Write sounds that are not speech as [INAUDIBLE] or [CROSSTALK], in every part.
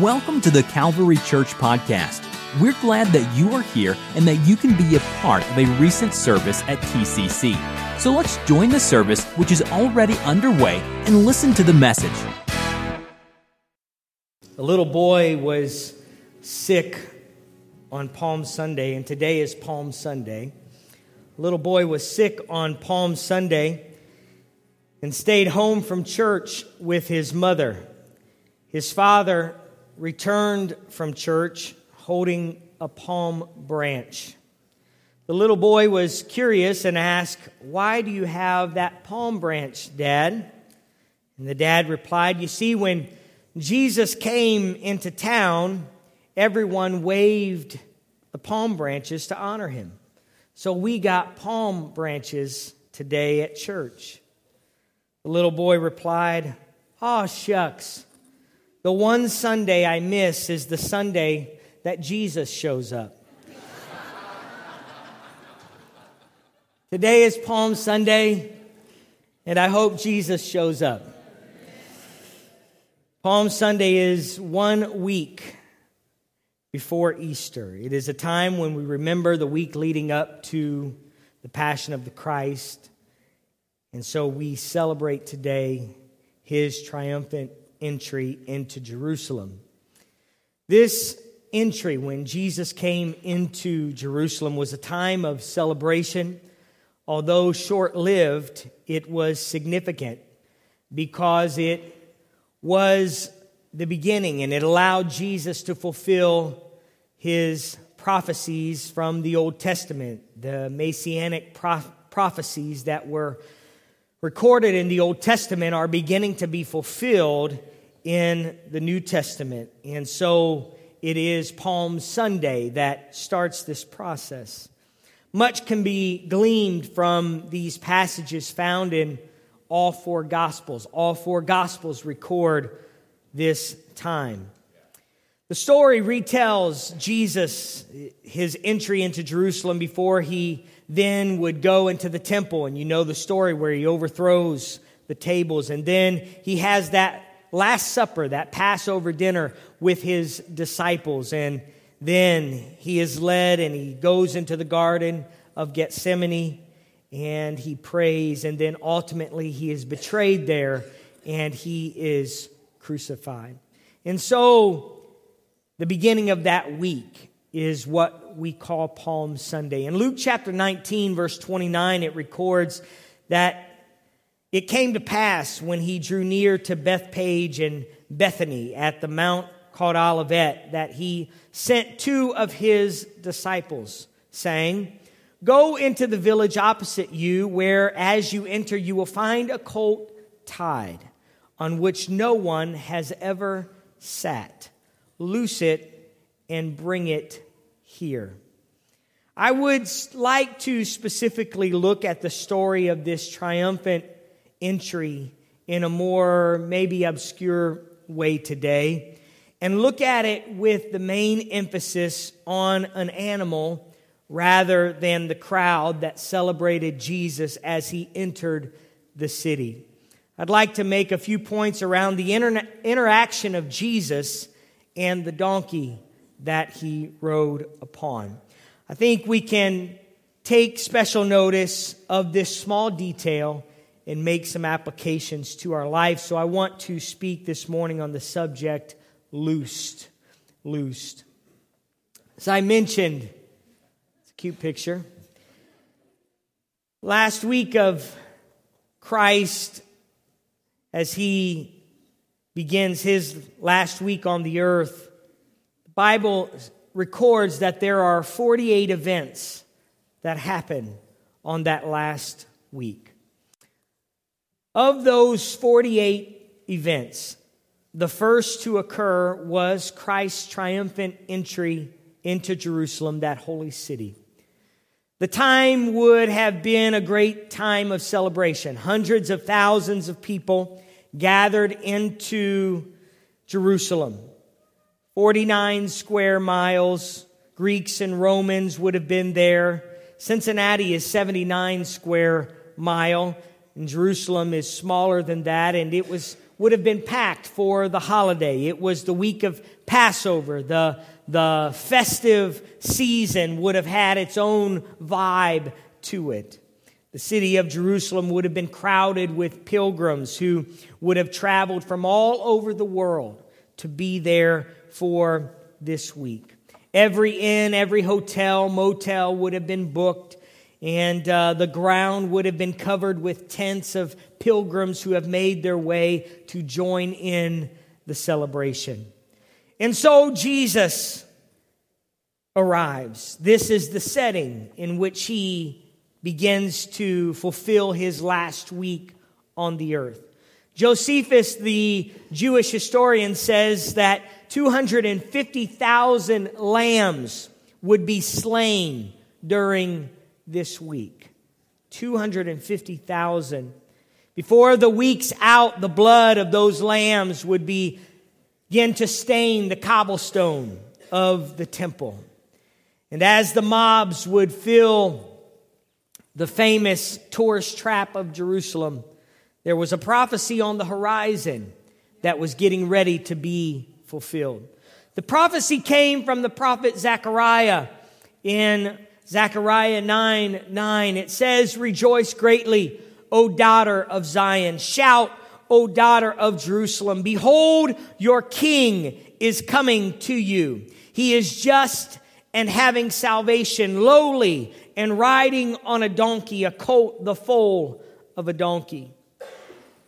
Welcome to the Calvary Church Podcast. We're glad that you are here and that you can be a part of a recent service at TCC. So let's join the service, which is already underway, and listen to the message. A little boy was sick on Palm Sunday, and today is Palm Sunday. A little boy was sick on Palm Sunday and stayed home from church with his mother. His father returned from church holding a palm branch. The little boy was curious and asked, Why do you have that palm branch, Dad? And the dad replied, You see, when Jesus came into town, everyone waved the palm branches to honor him. So we got palm branches today at church. The little boy replied, oh, shucks. The one Sunday I miss is the Sunday that Jesus shows up. Today is Palm Sunday, and I hope Jesus shows up. Palm Sunday is one week before Easter. It is a time when we remember the week leading up to the Passion of the Christ. And so we celebrate today his triumphant entry into Jerusalem. This entry, when Jesus came into Jerusalem, was a time of celebration. Although short lived, it was significant because it was the beginning and it allowed Jesus to fulfill his prophecies from the Old Testament, the messianic prophecies that were recorded in the Old Testament are beginning to be fulfilled in the New Testament. And so it is Palm Sunday that starts this process. Much can be gleaned from these passages found in all four Gospels. All four Gospels record this time. The story retells Jesus, his entry into Jerusalem before he then would go into the temple. And you know the story where he overthrows the tables. And then he has that Last Supper, that Passover dinner with his disciples. And then he is led and he goes into the Garden of Gethsemane and he prays. And then ultimately he is betrayed there and he is crucified. And so the beginning of that week is what we call Palm Sunday. In Luke chapter 19, verse 29, it records that it came to pass when he drew near to Bethpage and Bethany at the mount called Olivet that he sent two of his disciples, saying, Go into the village opposite you, where as you enter you will find a colt tied, on which no one has ever sat. Loose it and bring it here. I would like to specifically look at the story of this triumphant entry in a more maybe obscure way today and look at it with the main emphasis on an animal rather than the crowd that celebrated Jesus as he entered the city. I'd like to make a few points around the inter- interaction of Jesus and the donkey that he rode upon. I think we can take special notice of this small detail and make some applications to our life. So I want to speak this morning on the subject loosed. Loosed. As I mentioned, it's a cute picture. Last week of Christ, as he begins his last week on the earth, the Bible records that there are 48 events that happen on that last week. Of those 48 events, the first to occur was Christ's triumphant entry into Jerusalem, that holy city. The time would have been a great time of celebration. Hundreds of thousands of people gathered into Jerusalem. 49 square miles. Greeks and Romans would have been there. Cincinnati is 79 square mile and Jerusalem is smaller than that, and it was would have been packed for the holiday. It was the week of Passover. The, the festive season would have had its own vibe to it. The city of Jerusalem would have been crowded with pilgrims who would have traveled from all over the world to be there for this week. Every inn, every hotel, motel would have been booked, and uh, the ground would have been covered with tents of pilgrims who have made their way to join in the celebration. And so Jesus arrives. This is the setting in which he begins to fulfill his last week on the earth. Josephus, the Jewish historian, says that 250,000 lambs would be slain during this week. 250,000. Before the week's out, the blood of those lambs would be, begin to stain the cobblestone of the temple. And as the mobs would fill the famous tourist trap of Jerusalem, there was a prophecy on the horizon that was getting ready to be fulfilled. The prophecy came from the prophet Zechariah in Zechariah 9 9. It says, Rejoice greatly, O daughter of Zion. Shout, O daughter of Jerusalem. Behold, your king is coming to you. He is just and having salvation, lowly and riding on a donkey, a colt, the foal of a donkey.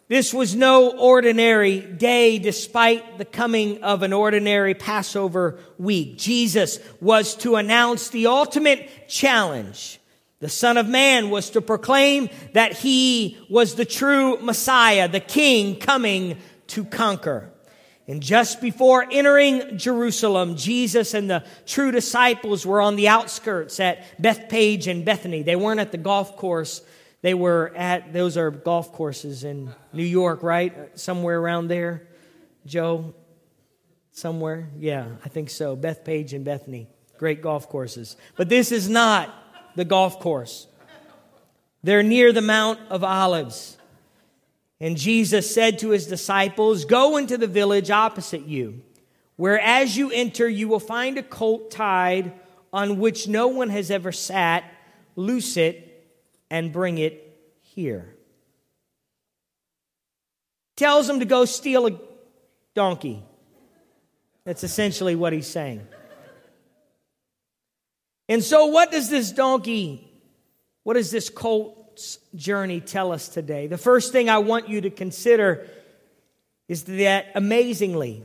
This was no ordinary day despite the coming of an ordinary Passover week. Jesus was to announce the ultimate challenge. The Son of Man was to proclaim that he was the true Messiah, the King coming to conquer. And just before entering Jerusalem, Jesus and the true disciples were on the outskirts at Bethpage and Bethany. They weren't at the golf course. They were at, those are golf courses in New York, right? Somewhere around there. Joe? Somewhere? Yeah, I think so. Bethphage and Bethany. Great golf courses. But this is not the golf course. They're near the Mount of Olives. And Jesus said to his disciples, Go into the village opposite you, where as you enter, you will find a colt tied on which no one has ever sat. Loose it and bring it here. Tells him to go steal a donkey. That's essentially what he's saying. And so, what does this donkey, what does this colt's journey tell us today? The first thing I want you to consider is that amazingly,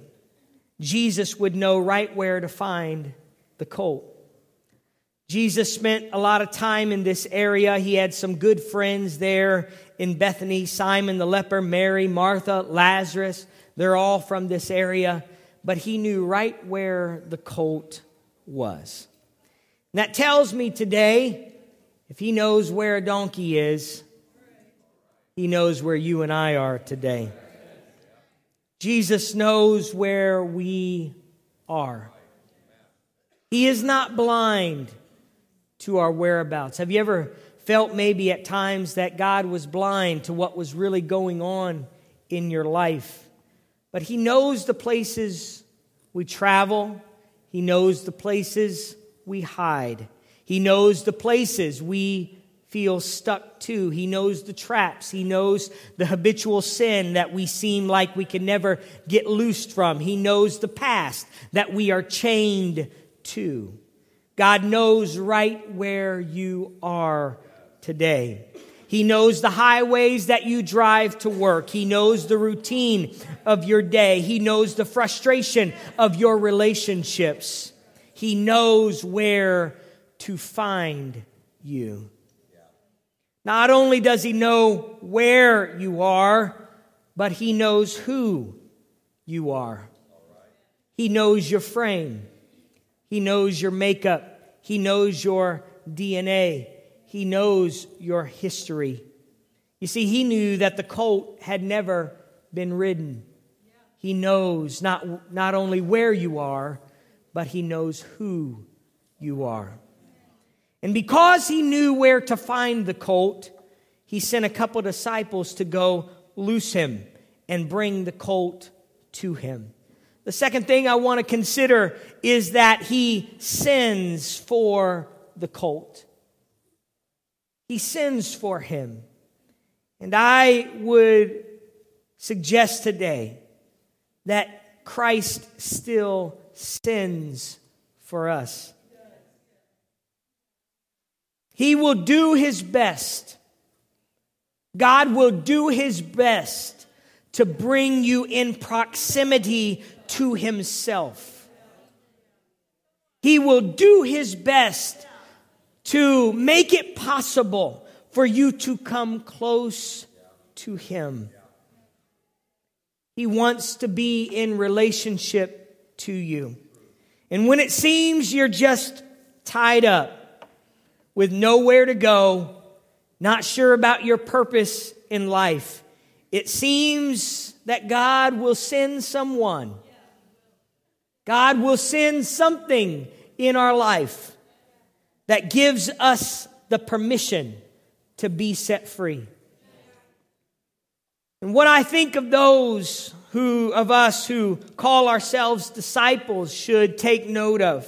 Jesus would know right where to find the colt. Jesus spent a lot of time in this area. He had some good friends there in Bethany Simon the leper, Mary, Martha, Lazarus. They're all from this area. But he knew right where the colt was. And that tells me today if he knows where a donkey is, he knows where you and I are today. Jesus knows where we are. He is not blind to our whereabouts. Have you ever felt maybe at times that God was blind to what was really going on in your life? But He knows the places we travel, He knows the places we hide. He knows the places we feel stuck to. He knows the traps. He knows the habitual sin that we seem like we can never get loosed from. He knows the past that we are chained to. God knows right where you are today. He knows the highways that you drive to work. He knows the routine of your day. He knows the frustration of your relationships. He knows where to find you. Not only does he know where you are, but he knows who you are. He knows your frame. He knows your makeup. He knows your DNA. He knows your history. You see, he knew that the colt had never been ridden. He knows not, not only where you are, but he knows who you are. And because he knew where to find the colt, he sent a couple disciples to go loose him and bring the colt to him. The second thing I want to consider is that he sends for the colt. He sends for him. And I would suggest today that Christ still sins for us. He will do his best. God will do his best to bring you in proximity to himself. He will do his best to make it possible for you to come close to him. He wants to be in relationship to you. And when it seems you're just tied up with nowhere to go, not sure about your purpose in life, it seems that God will send someone God will send something in our life that gives us the permission to be set free. And what I think of those who, of us who call ourselves disciples should take note of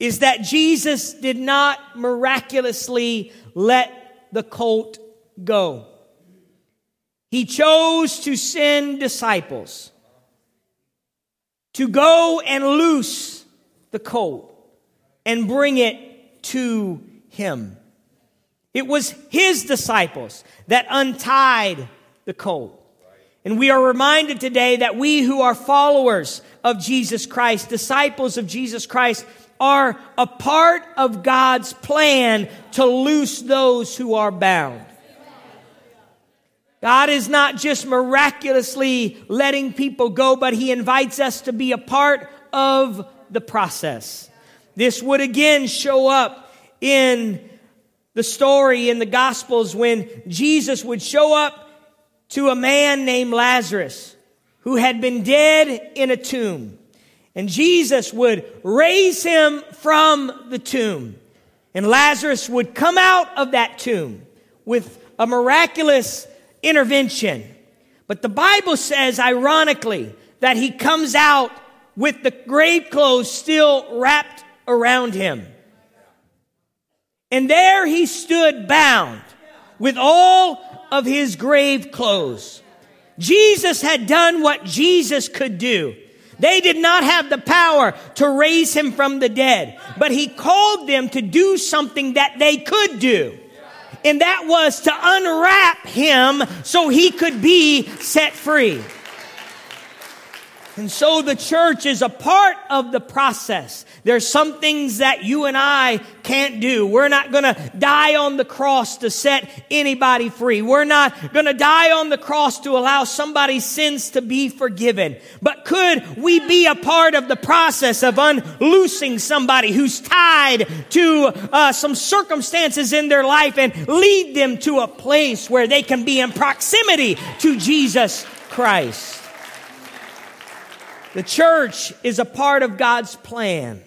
is that Jesus did not miraculously let the colt go. He chose to send disciples to go and loose the colt and bring it to him. It was his disciples that untied the colt. And we are reminded today that we who are followers of Jesus Christ, disciples of Jesus Christ, are a part of God's plan to loose those who are bound. God is not just miraculously letting people go, but He invites us to be a part of the process. This would again show up in the story in the Gospels when Jesus would show up to a man named Lazarus who had been dead in a tomb. And Jesus would raise him from the tomb. And Lazarus would come out of that tomb with a miraculous intervention. But the Bible says, ironically, that he comes out with the grave clothes still wrapped around him. And there he stood bound with all of his grave clothes. Jesus had done what Jesus could do. They did not have the power to raise him from the dead, but he called them to do something that they could do and that was to unwrap him so he could be set free. And so the church is a part of the process. There's some things that you and I can't do. We're not gonna die on the cross to set anybody free. We're not gonna die on the cross to allow somebody's sins to be forgiven. But could we be a part of the process of unloosing somebody who's tied to uh, some circumstances in their life and lead them to a place where they can be in proximity to Jesus Christ? The church is a part of God's plan.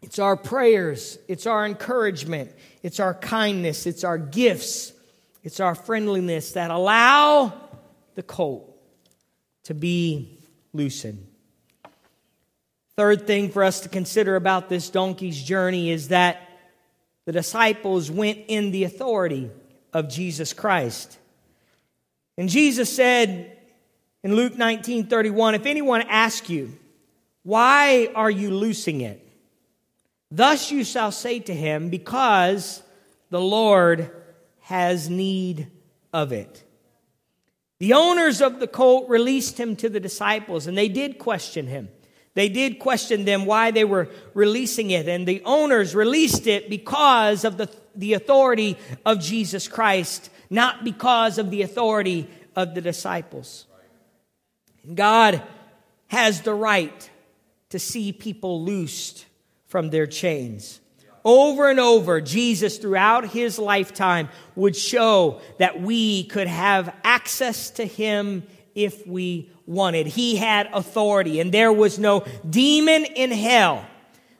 It's our prayers, it's our encouragement, it's our kindness, it's our gifts, it's our friendliness that allow the colt to be loosened. Third thing for us to consider about this donkey's journey is that the disciples went in the authority of Jesus Christ. And Jesus said, in Luke 19 31, if anyone asks you, Why are you loosing it? Thus you shall say to him, Because the Lord has need of it. The owners of the colt released him to the disciples, and they did question him. They did question them why they were releasing it, and the owners released it because of the, the authority of Jesus Christ, not because of the authority of the disciples. God has the right to see people loosed from their chains. Over and over, Jesus, throughout his lifetime, would show that we could have access to him if we wanted. He had authority, and there was no demon in hell.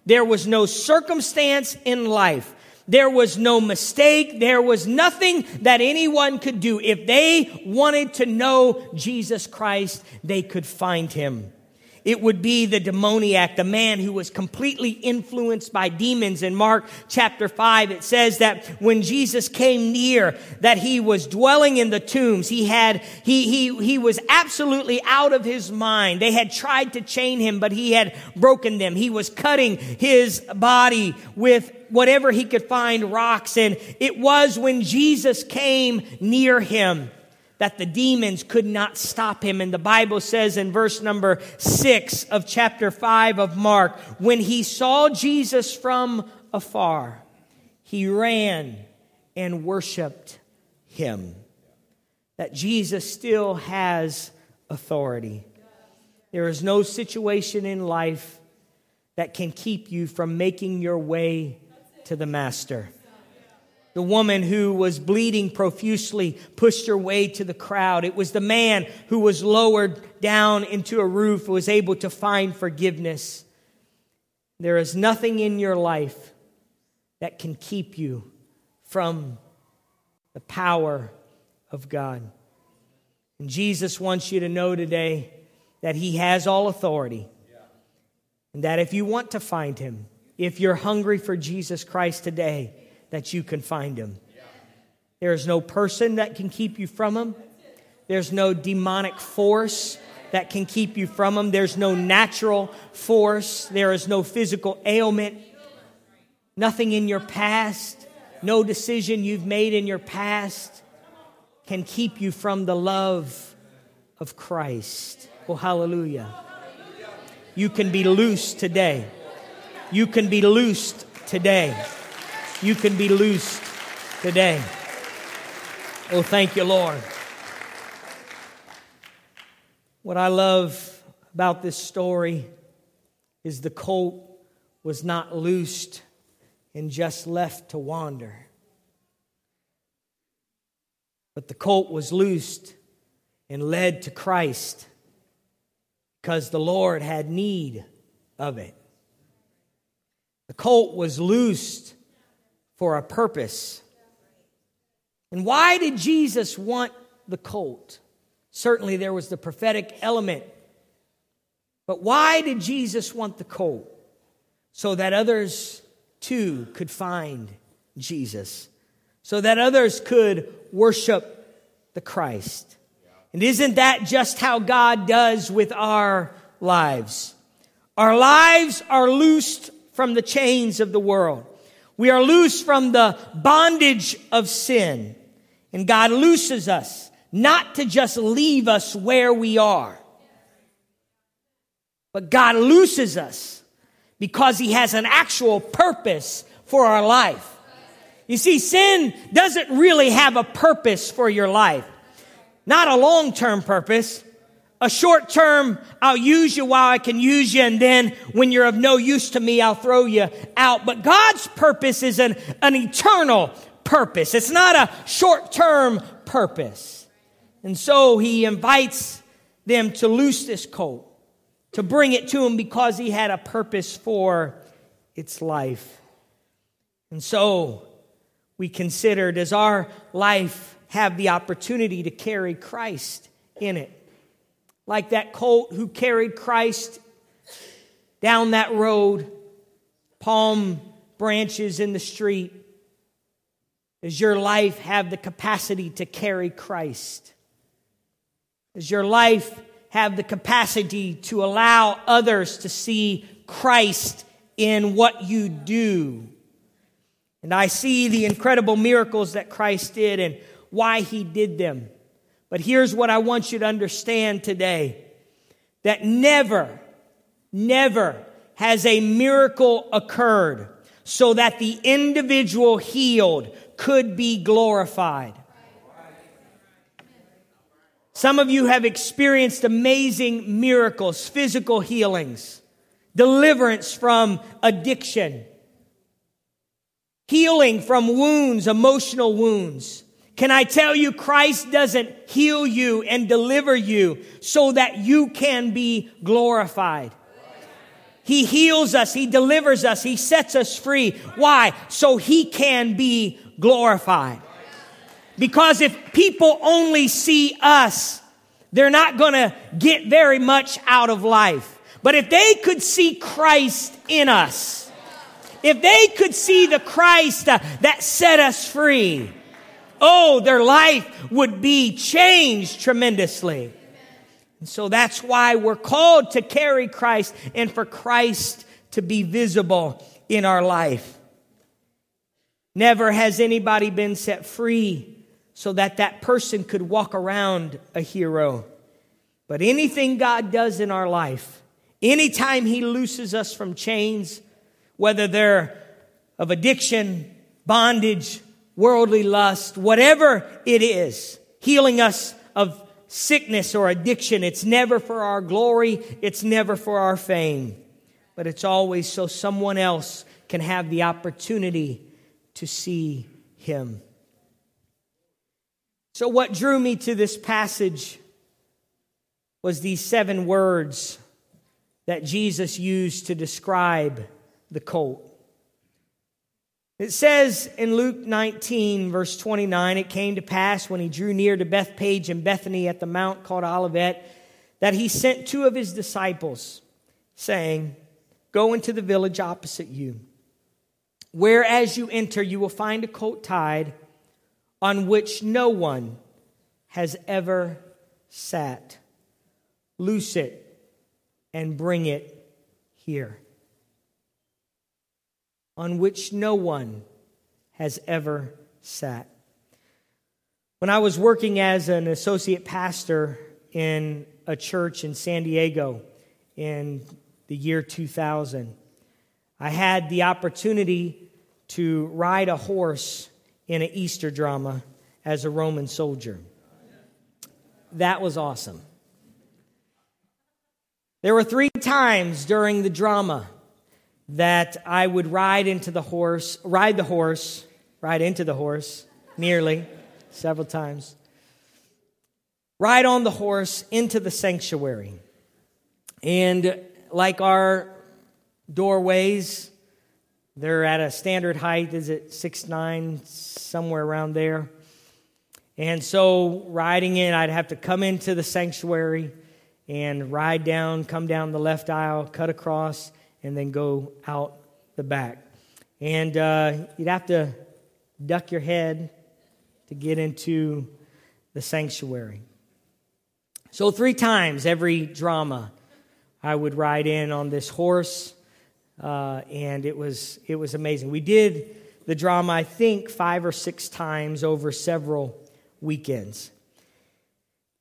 There was no circumstance in life There was no mistake. There was nothing that anyone could do. If they wanted to know Jesus Christ, they could find him. It would be the demoniac, the man who was completely influenced by demons. In Mark chapter 5, it says that when Jesus came near, that he was dwelling in the tombs. He had, he, he, he was absolutely out of his mind. They had tried to chain him, but he had broken them. He was cutting his body with whatever he could find, rocks. And it was when Jesus came near him that the demons could not stop him. And the Bible says in verse number six of chapter five of Mark, when he saw Jesus from afar, he ran and worshiped him. That Jesus still has authority. There is no situation in life that can keep you from making your way to the Master. The woman who was bleeding profusely pushed her way to the crowd. It was the man who was lowered down into a roof who was able to find forgiveness. There is nothing in your life that can keep you from the power of God. And Jesus wants you to know today that He has all authority. And that if you want to find Him, if you're hungry for Jesus Christ today, that you can find him. There is no person that can keep you from him. There's no demonic force that can keep you from him. There's no natural force. There is no physical ailment. Nothing in your past, no decision you've made in your past can keep you from the love of Christ. Oh, hallelujah. You can be loosed today. You can be loosed today you can be loosed today. Oh, thank you, Lord. What I love about this story is the colt was not loosed and just left to wander. But the colt was loosed and led to Christ because the Lord had need of it. The colt was loosed for a purpose. And why did Jesus want the colt? Certainly there was the prophetic element. But why did Jesus want the colt? So that others too could find Jesus, so that others could worship the Christ. And isn't that just how God does with our lives? Our lives are loosed from the chains of the world. We are loose from the bondage of sin. And God looses us, not to just leave us where we are, but God looses us because He has an actual purpose for our life. You see, sin doesn't really have a purpose for your life. Not a long term purpose, a short term, I'll use you while I can use you, and then when you're of no use to me, I'll throw you out. But God's purpose is an, an eternal purpose. It's not a short term purpose. And so he invites them to loose this colt, to bring it to him because he had a purpose for its life. And so we consider does our life have the opportunity to carry Christ in it? Like that colt who carried Christ down that road, palm branches in the street. Does your life have the capacity to carry Christ? Does your life have the capacity to allow others to see Christ in what you do? And I see the incredible miracles that Christ did and why he did them. But here's what I want you to understand today that never, never has a miracle occurred so that the individual healed could be glorified. Some of you have experienced amazing miracles, physical healings, deliverance from addiction, healing from wounds, emotional wounds. Can I tell you, Christ doesn't heal you and deliver you so that you can be glorified. He heals us. He delivers us. He sets us free. Why? So he can be glorified. Because if people only see us, they're not going to get very much out of life. But if they could see Christ in us, if they could see the Christ uh, that set us free, oh, their life would be changed tremendously. And so that's why we're called to carry Christ and for Christ to be visible in our life. Never has anybody been set free so that that person could walk around a hero. But anything God does in our life, anytime He looses us from chains, whether they're of addiction, bondage, worldly lust, whatever it is, healing us of sickness or addiction, it's never for our glory, it's never for our fame, but it's always so someone else can have the opportunity to see Him. So, what drew me to this passage was these seven words that Jesus used to describe the colt. It says in Luke 19, verse 29, it came to pass when he drew near to Bethpage and Bethany at the mount called Olivet that he sent two of his disciples, saying, Go into the village opposite you. Where as you enter, you will find a colt tied on which no one has ever sat. Loose it and bring it here. On which no one has ever sat. When I was working as an associate pastor in a church in San Diego in the year 2000, I had the opportunity to ride a horse in an Easter drama as a Roman soldier. That was awesome. There were three times during the drama that I would ride into the horse, ride the horse, ride into the horse, nearly, several times. Ride on the horse into the sanctuary. And like our doorways, they're at a standard height, is it six nine, somewhere around there. And so riding in, I'd have to come into the sanctuary and ride down, come down the left aisle, cut across, and then go out the back. And uh, you'd have to duck your head to get into the sanctuary. So, three times every drama, I would ride in on this horse uh, and it was it was amazing. We did the drama, I think, five or six times over several weekends,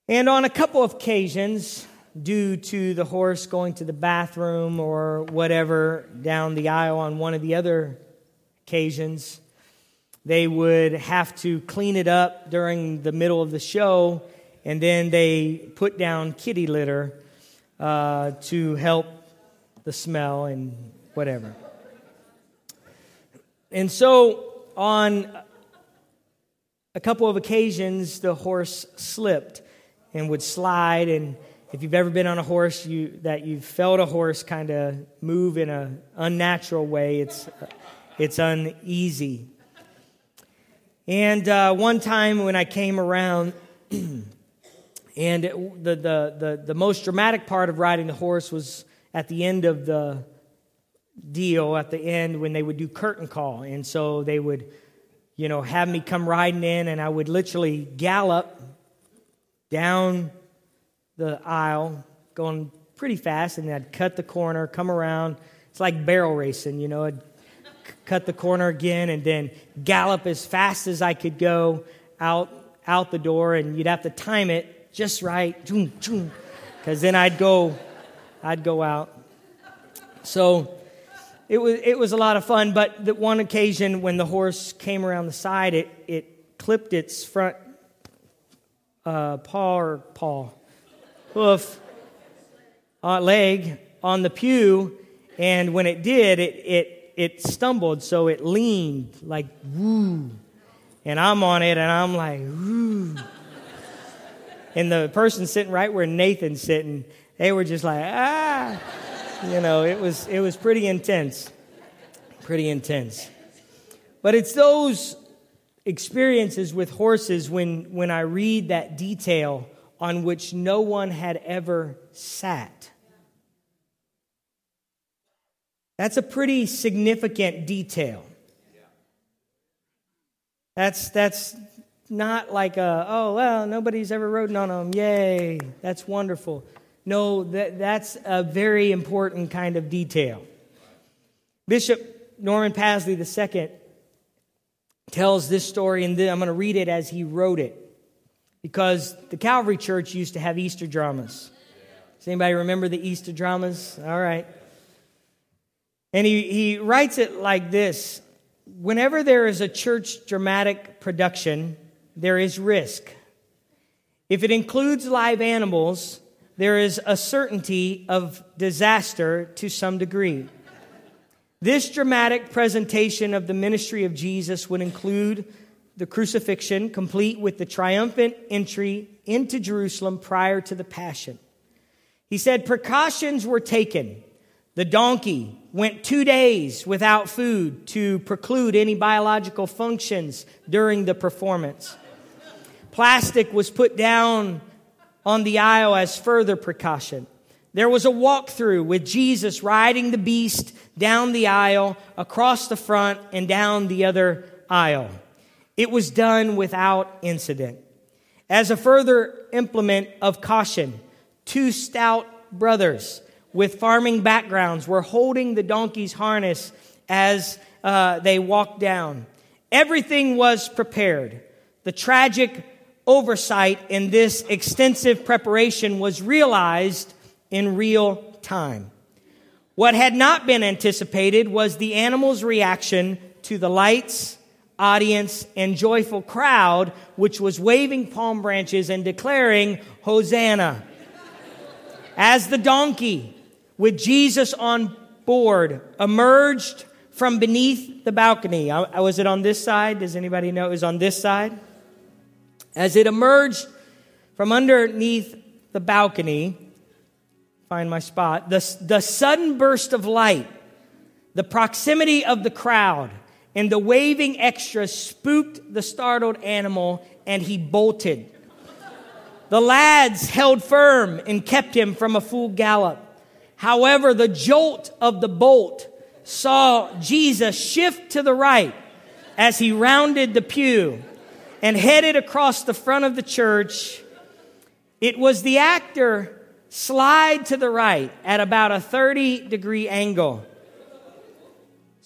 and on a couple of occasions, due to the horse going to the bathroom or whatever down the aisle on one of the other occasions, they would have to clean it up during the middle of the show, and then they put down kitty litter uh, to help the smell and whatever. And so, on a couple of occasions, the horse slipped and would slide. And if you've ever been on a horse, you, that you've felt a horse kind of move in an unnatural way, it's, it's uneasy. And uh, one time when I came around, [CLEARS THROAT] and it, the, the, the, the most dramatic part of riding the horse was at the end of the deal at the end when they would do curtain call. And so they would, you know, have me come riding in, and I would literally gallop down the aisle, going pretty fast, and I'd cut the corner, come around. It's like barrel racing, you know. I'd cut the corner again, and then gallop as fast as I could go out out the door, and you'd have to time it just right, because then I'd go, I'd go out. So it was, it was a lot of fun, but the one occasion when the horse came around the side, it, it clipped its front uh, paw or paw, hoof, uh, leg on the pew, and when it did, it, it, it stumbled, so it leaned like, woo. And I'm on it, and I'm like, woo. and the person sitting right where Nathan's sitting, they were just like, ah. you know, it was, it was pretty intense. Pretty intense. But it's those experiences with horses when, when I read that detail on which no one had ever sat. That's a pretty significant detail. That's, that's not like a, oh, well, nobody's ever ridden on them. Yay, that's wonderful. No, that, that's a very important kind of detail. Bishop Norman Pasley II tells this story, and I'm going to read it as he wrote it because the Calvary Church used to have Easter dramas. Does anybody remember the Easter dramas? All right. And he, he writes it like this Whenever there is a church dramatic production, there is risk. If it includes live animals, there is a certainty of disaster to some degree. This dramatic presentation of the ministry of Jesus would include the crucifixion, complete with the triumphant entry into Jerusalem prior to the Passion. He said precautions were taken. The donkey went two days without food to preclude any biological functions during the performance. Plastic was put down on the aisle as further precaution. There was a walkthrough with Jesus riding the beast down the aisle, across the front, and down the other aisle. It was done without incident. As a further implement of caution, two stout brothers with farming backgrounds were holding the donkey's harness as uh, they walked down. Everything was prepared. The tragic oversight in this extensive preparation was realized in real time. What had not been anticipated was the animal's reaction to the lights, audience, and joyful crowd, which was waving palm branches and declaring, Hosanna. As the donkey, with Jesus on board, emerged from beneath the balcony. I, was it on this side? Does anybody know it was on this side? As it emerged from underneath the balcony, find my spot. The, the sudden burst of light, the proximity of the crowd, and the waving extras spooked the startled animal, and he bolted. The lads held firm and kept him from a full gallop. However, the jolt of the bolt saw Jesus shift to the right as he rounded the pew and headed across the front of the church. It was the actor slide to the right at about a 30 degree angle.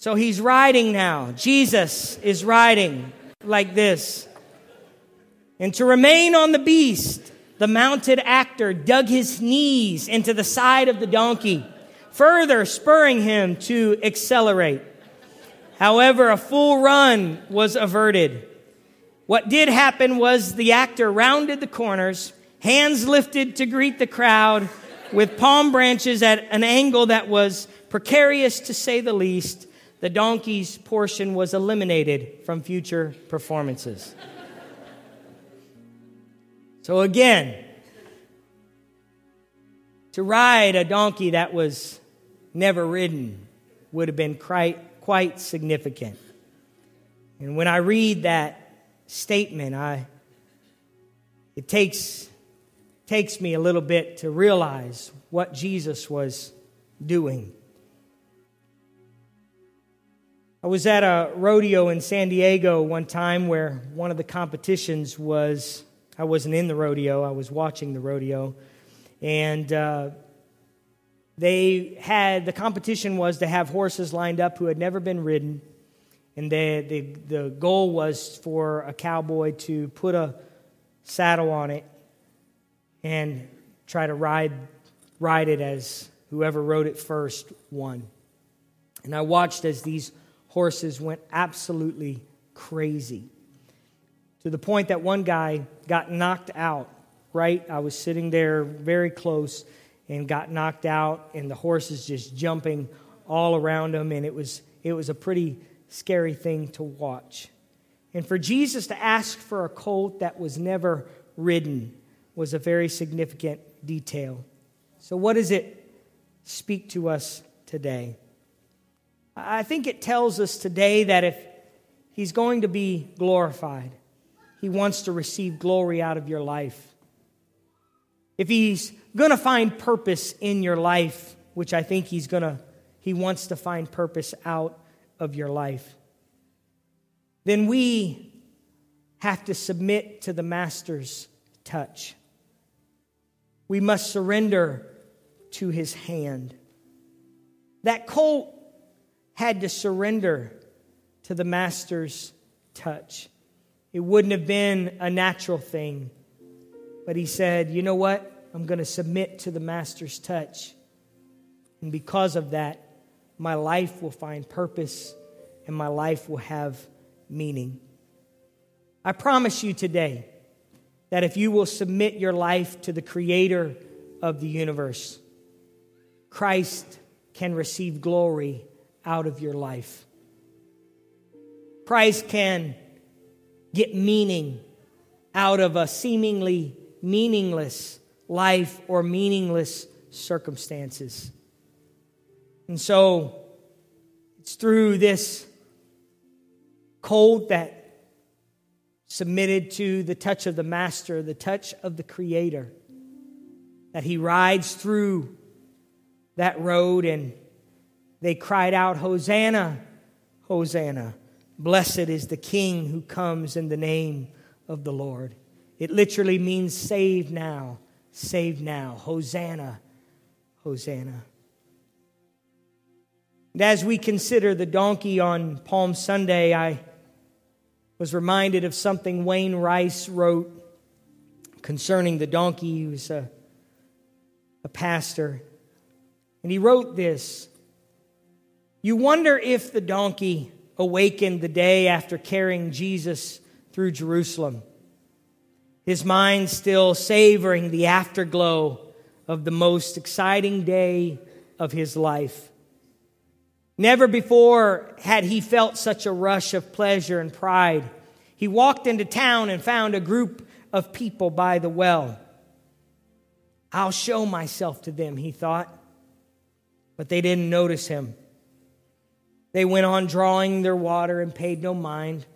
So he's riding now. Jesus is riding like this. And to remain on the beast, the mounted actor dug his knees into the side of the donkey, further spurring him to accelerate. However, a full run was averted. What did happen was the actor rounded the corners hands lifted to greet the crowd, with palm branches at an angle that was precarious to say the least. The donkey's portion was eliminated from future performances. So, again, to ride a donkey that was never ridden would have been quite, quite significant. And when I read that statement, I, it takes takes me a little bit to realize what Jesus was doing. I was at a rodeo in San Diego one time where one of the competitions was, I wasn't in the rodeo, I was watching the rodeo. And uh, they had, the competition was to have horses lined up who had never been ridden. And the, the, the goal was for a cowboy to put a saddle on it and try to ride, ride it as whoever rode it first won. And I watched as these horses went absolutely crazy to the point that one guy got knocked out, right? I was sitting there very close and got knocked out, and the horses just jumping all around him, and it was, it was a pretty scary thing to watch. And for Jesus to ask for a colt that was never ridden was a very significant detail. So, what does it speak to us today. I think it tells us today that if He's going to be glorified, He wants to receive glory out of your life. If He's going to find purpose in your life, which I think He's going to, He wants to find purpose out of your life, then we have to submit to the Master's touch. We must surrender to His hand. That colt had to surrender to the Master's touch. It wouldn't have been a natural thing. But he said, You know what? I'm going to submit to the Master's touch. And because of that, my life will find purpose and my life will have meaning. I promise you today that if you will submit your life to the Creator of the universe, Christ can receive glory out of your life. Christ can get meaning out of a seemingly meaningless life or meaningless circumstances. And so it's through this cold that submitted to the touch of the Master, the touch of the Creator, that he rides through that road and they cried out, Hosanna, Hosanna. Blessed is the King who comes in the name of the Lord. It literally means save now, save now. Hosanna, Hosanna. And as we consider the donkey on Palm Sunday, I was reminded of something Wayne Rice wrote concerning the donkey. He was a, a pastor. And he wrote this You wonder if the donkey awakened the day after carrying Jesus through Jerusalem, his mind still savoring the afterglow of the most exciting day of his life. Never before had he felt such a rush of pleasure and pride. He walked into town and found a group of people by the well. I'll show myself to them, he thought. But they didn't notice him. They went on drawing their water and paid no mind.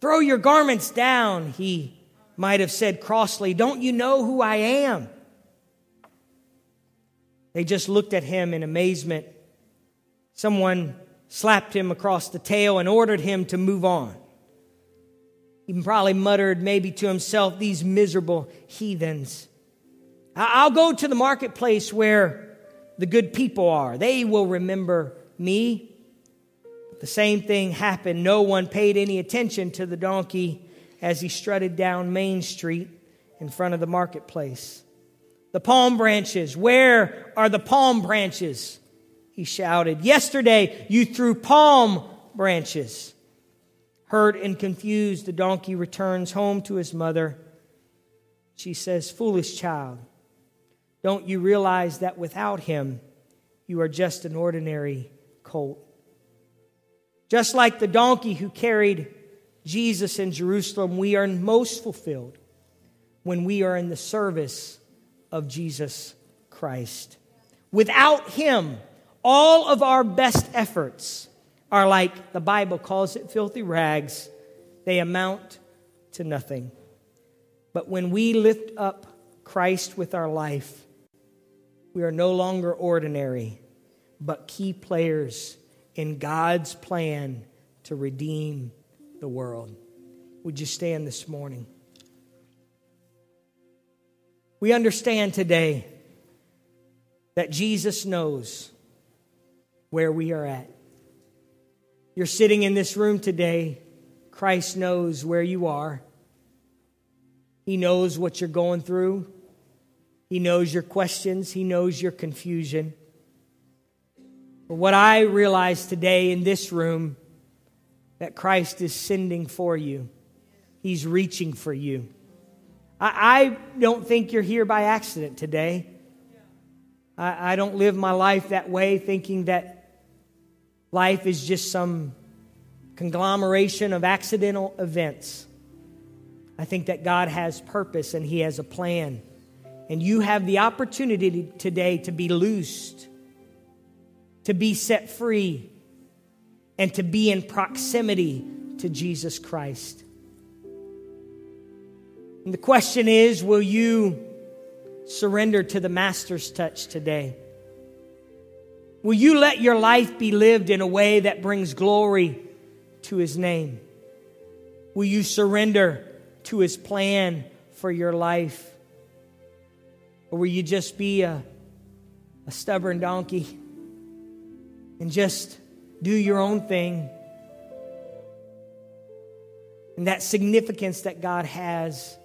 Throw your garments down, he might have said crossly. Don't you know who I am? They just looked at him in amazement. Someone slapped him across the tail and ordered him to move on. He probably muttered maybe to himself, These miserable heathens. I'll go to the marketplace where the good people are. They will remember me. The same thing happened. No one paid any attention to the donkey as he strutted down Main Street in front of the marketplace. The palm branches, where are the palm branches? He shouted. Yesterday you threw palm branches. Hurt and confused, the donkey returns home to his mother. She says, Foolish child, don't you realize that without him, you are just an ordinary colt. Just like the donkey who carried Jesus in Jerusalem, we are most fulfilled when we are in the service of Jesus Christ. Without Him, all of our best efforts are like the Bible calls it filthy rags, they amount to nothing. But when we lift up Christ with our life, we are no longer ordinary but key players in God's plan to redeem the world. Would you stand this morning? We understand today that Jesus knows where we are at. You're sitting in this room today. Christ knows where you are. He knows what you're going through. He knows your questions. He knows your confusion. But what I realize today in this room that Christ is sending for you. He's reaching for you. I, I don't think you're here by accident today. I, I don't live my life that way, thinking that life is just some conglomeration of accidental events. I think that God has purpose and He has a plan And you have the opportunity today to be loosed, to be set free, and to be in proximity to Jesus Christ. And the question is will you surrender to the Master's touch today? Will you let your life be lived in a way that brings glory to His name? Will you surrender to His plan for your life? Or will you just be a, a stubborn donkey and just do your own thing? And that significance that God has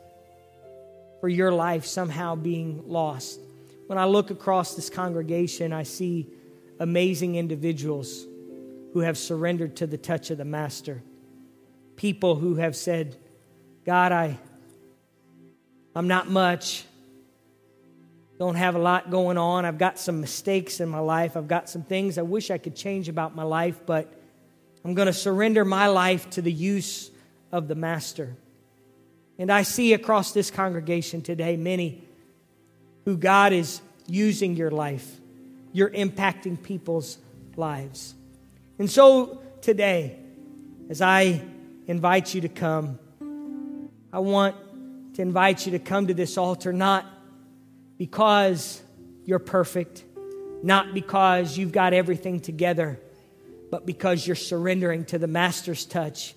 for your life somehow being lost. When I look across this congregation, I see amazing individuals who have surrendered to the touch of the Master. People who have said, God, I, I'm not much. Don't have a lot going on. I've got some mistakes in my life. I've got some things I wish I could change about my life, but I'm going to surrender my life to the use of the Master. And I see across this congregation today many who God is using your life. You're impacting people's lives. And so today, as I invite you to come, I want to invite you to come to this altar not because you're perfect, not because you've got everything together, but because you're surrendering to the Master's touch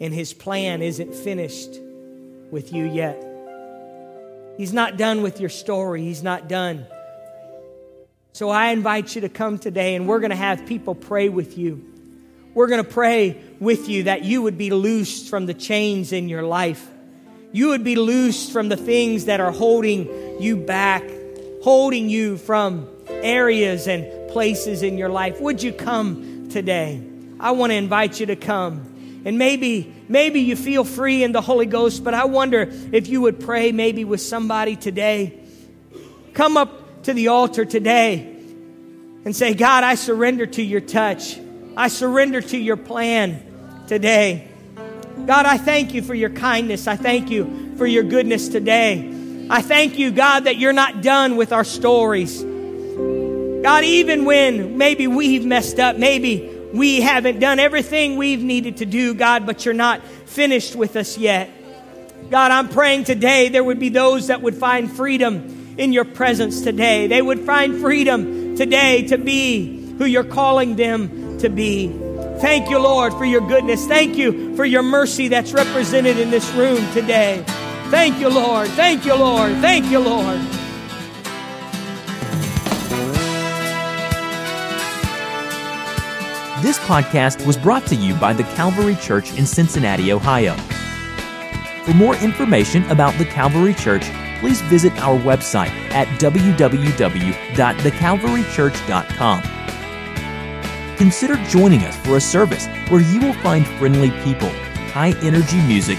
and His plan isn't finished with you yet. He's not done with your story, He's not done. So I invite you to come today, and we're going to have people pray with you. We're going to pray with you that you would be loosed from the chains in your life. You would be loosed from the things that are holding you back, holding you from areas and places in your life. Would you come today? I want to invite you to come. And maybe maybe you feel free in the Holy Ghost, but I wonder if you would pray maybe with somebody today. Come up to the altar today and say, God, I surrender to your touch. I surrender to your plan today. God, I thank you for your kindness. I thank you for your goodness today. I thank you, God, that you're not done with our stories. God, even when maybe we've messed up, maybe we haven't done everything we've needed to do, God, but you're not finished with us yet. God, I'm praying today there would be those that would find freedom in your presence today. They would find freedom today to be who you're calling them to be. Thank you, Lord, for your goodness. Thank you for your mercy that's represented in this room today. Thank you, Lord. Thank you, Lord. Thank you, Lord. This podcast was brought to you by the Calvary Church in Cincinnati, Ohio. For more information about the Calvary Church, please visit our website at www.thecalvarychurch.com. Consider joining us for a service where you will find friendly people, high energy music,